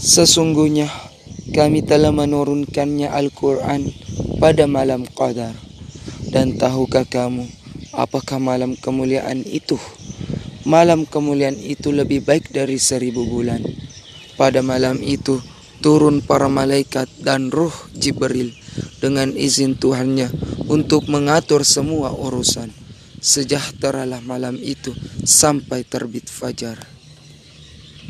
Sesungguhnya kami telah menurunkannya Al-Quran pada malam Qadar. Dan tahukah kamu apakah malam kemuliaan itu? Malam kemuliaan itu lebih baik dari seribu bulan. Pada malam itu turun para malaikat dan ruh Jibril dengan izin Tuhannya untuk mengatur semua urusan. Sejahteralah malam itu sampai terbit fajar.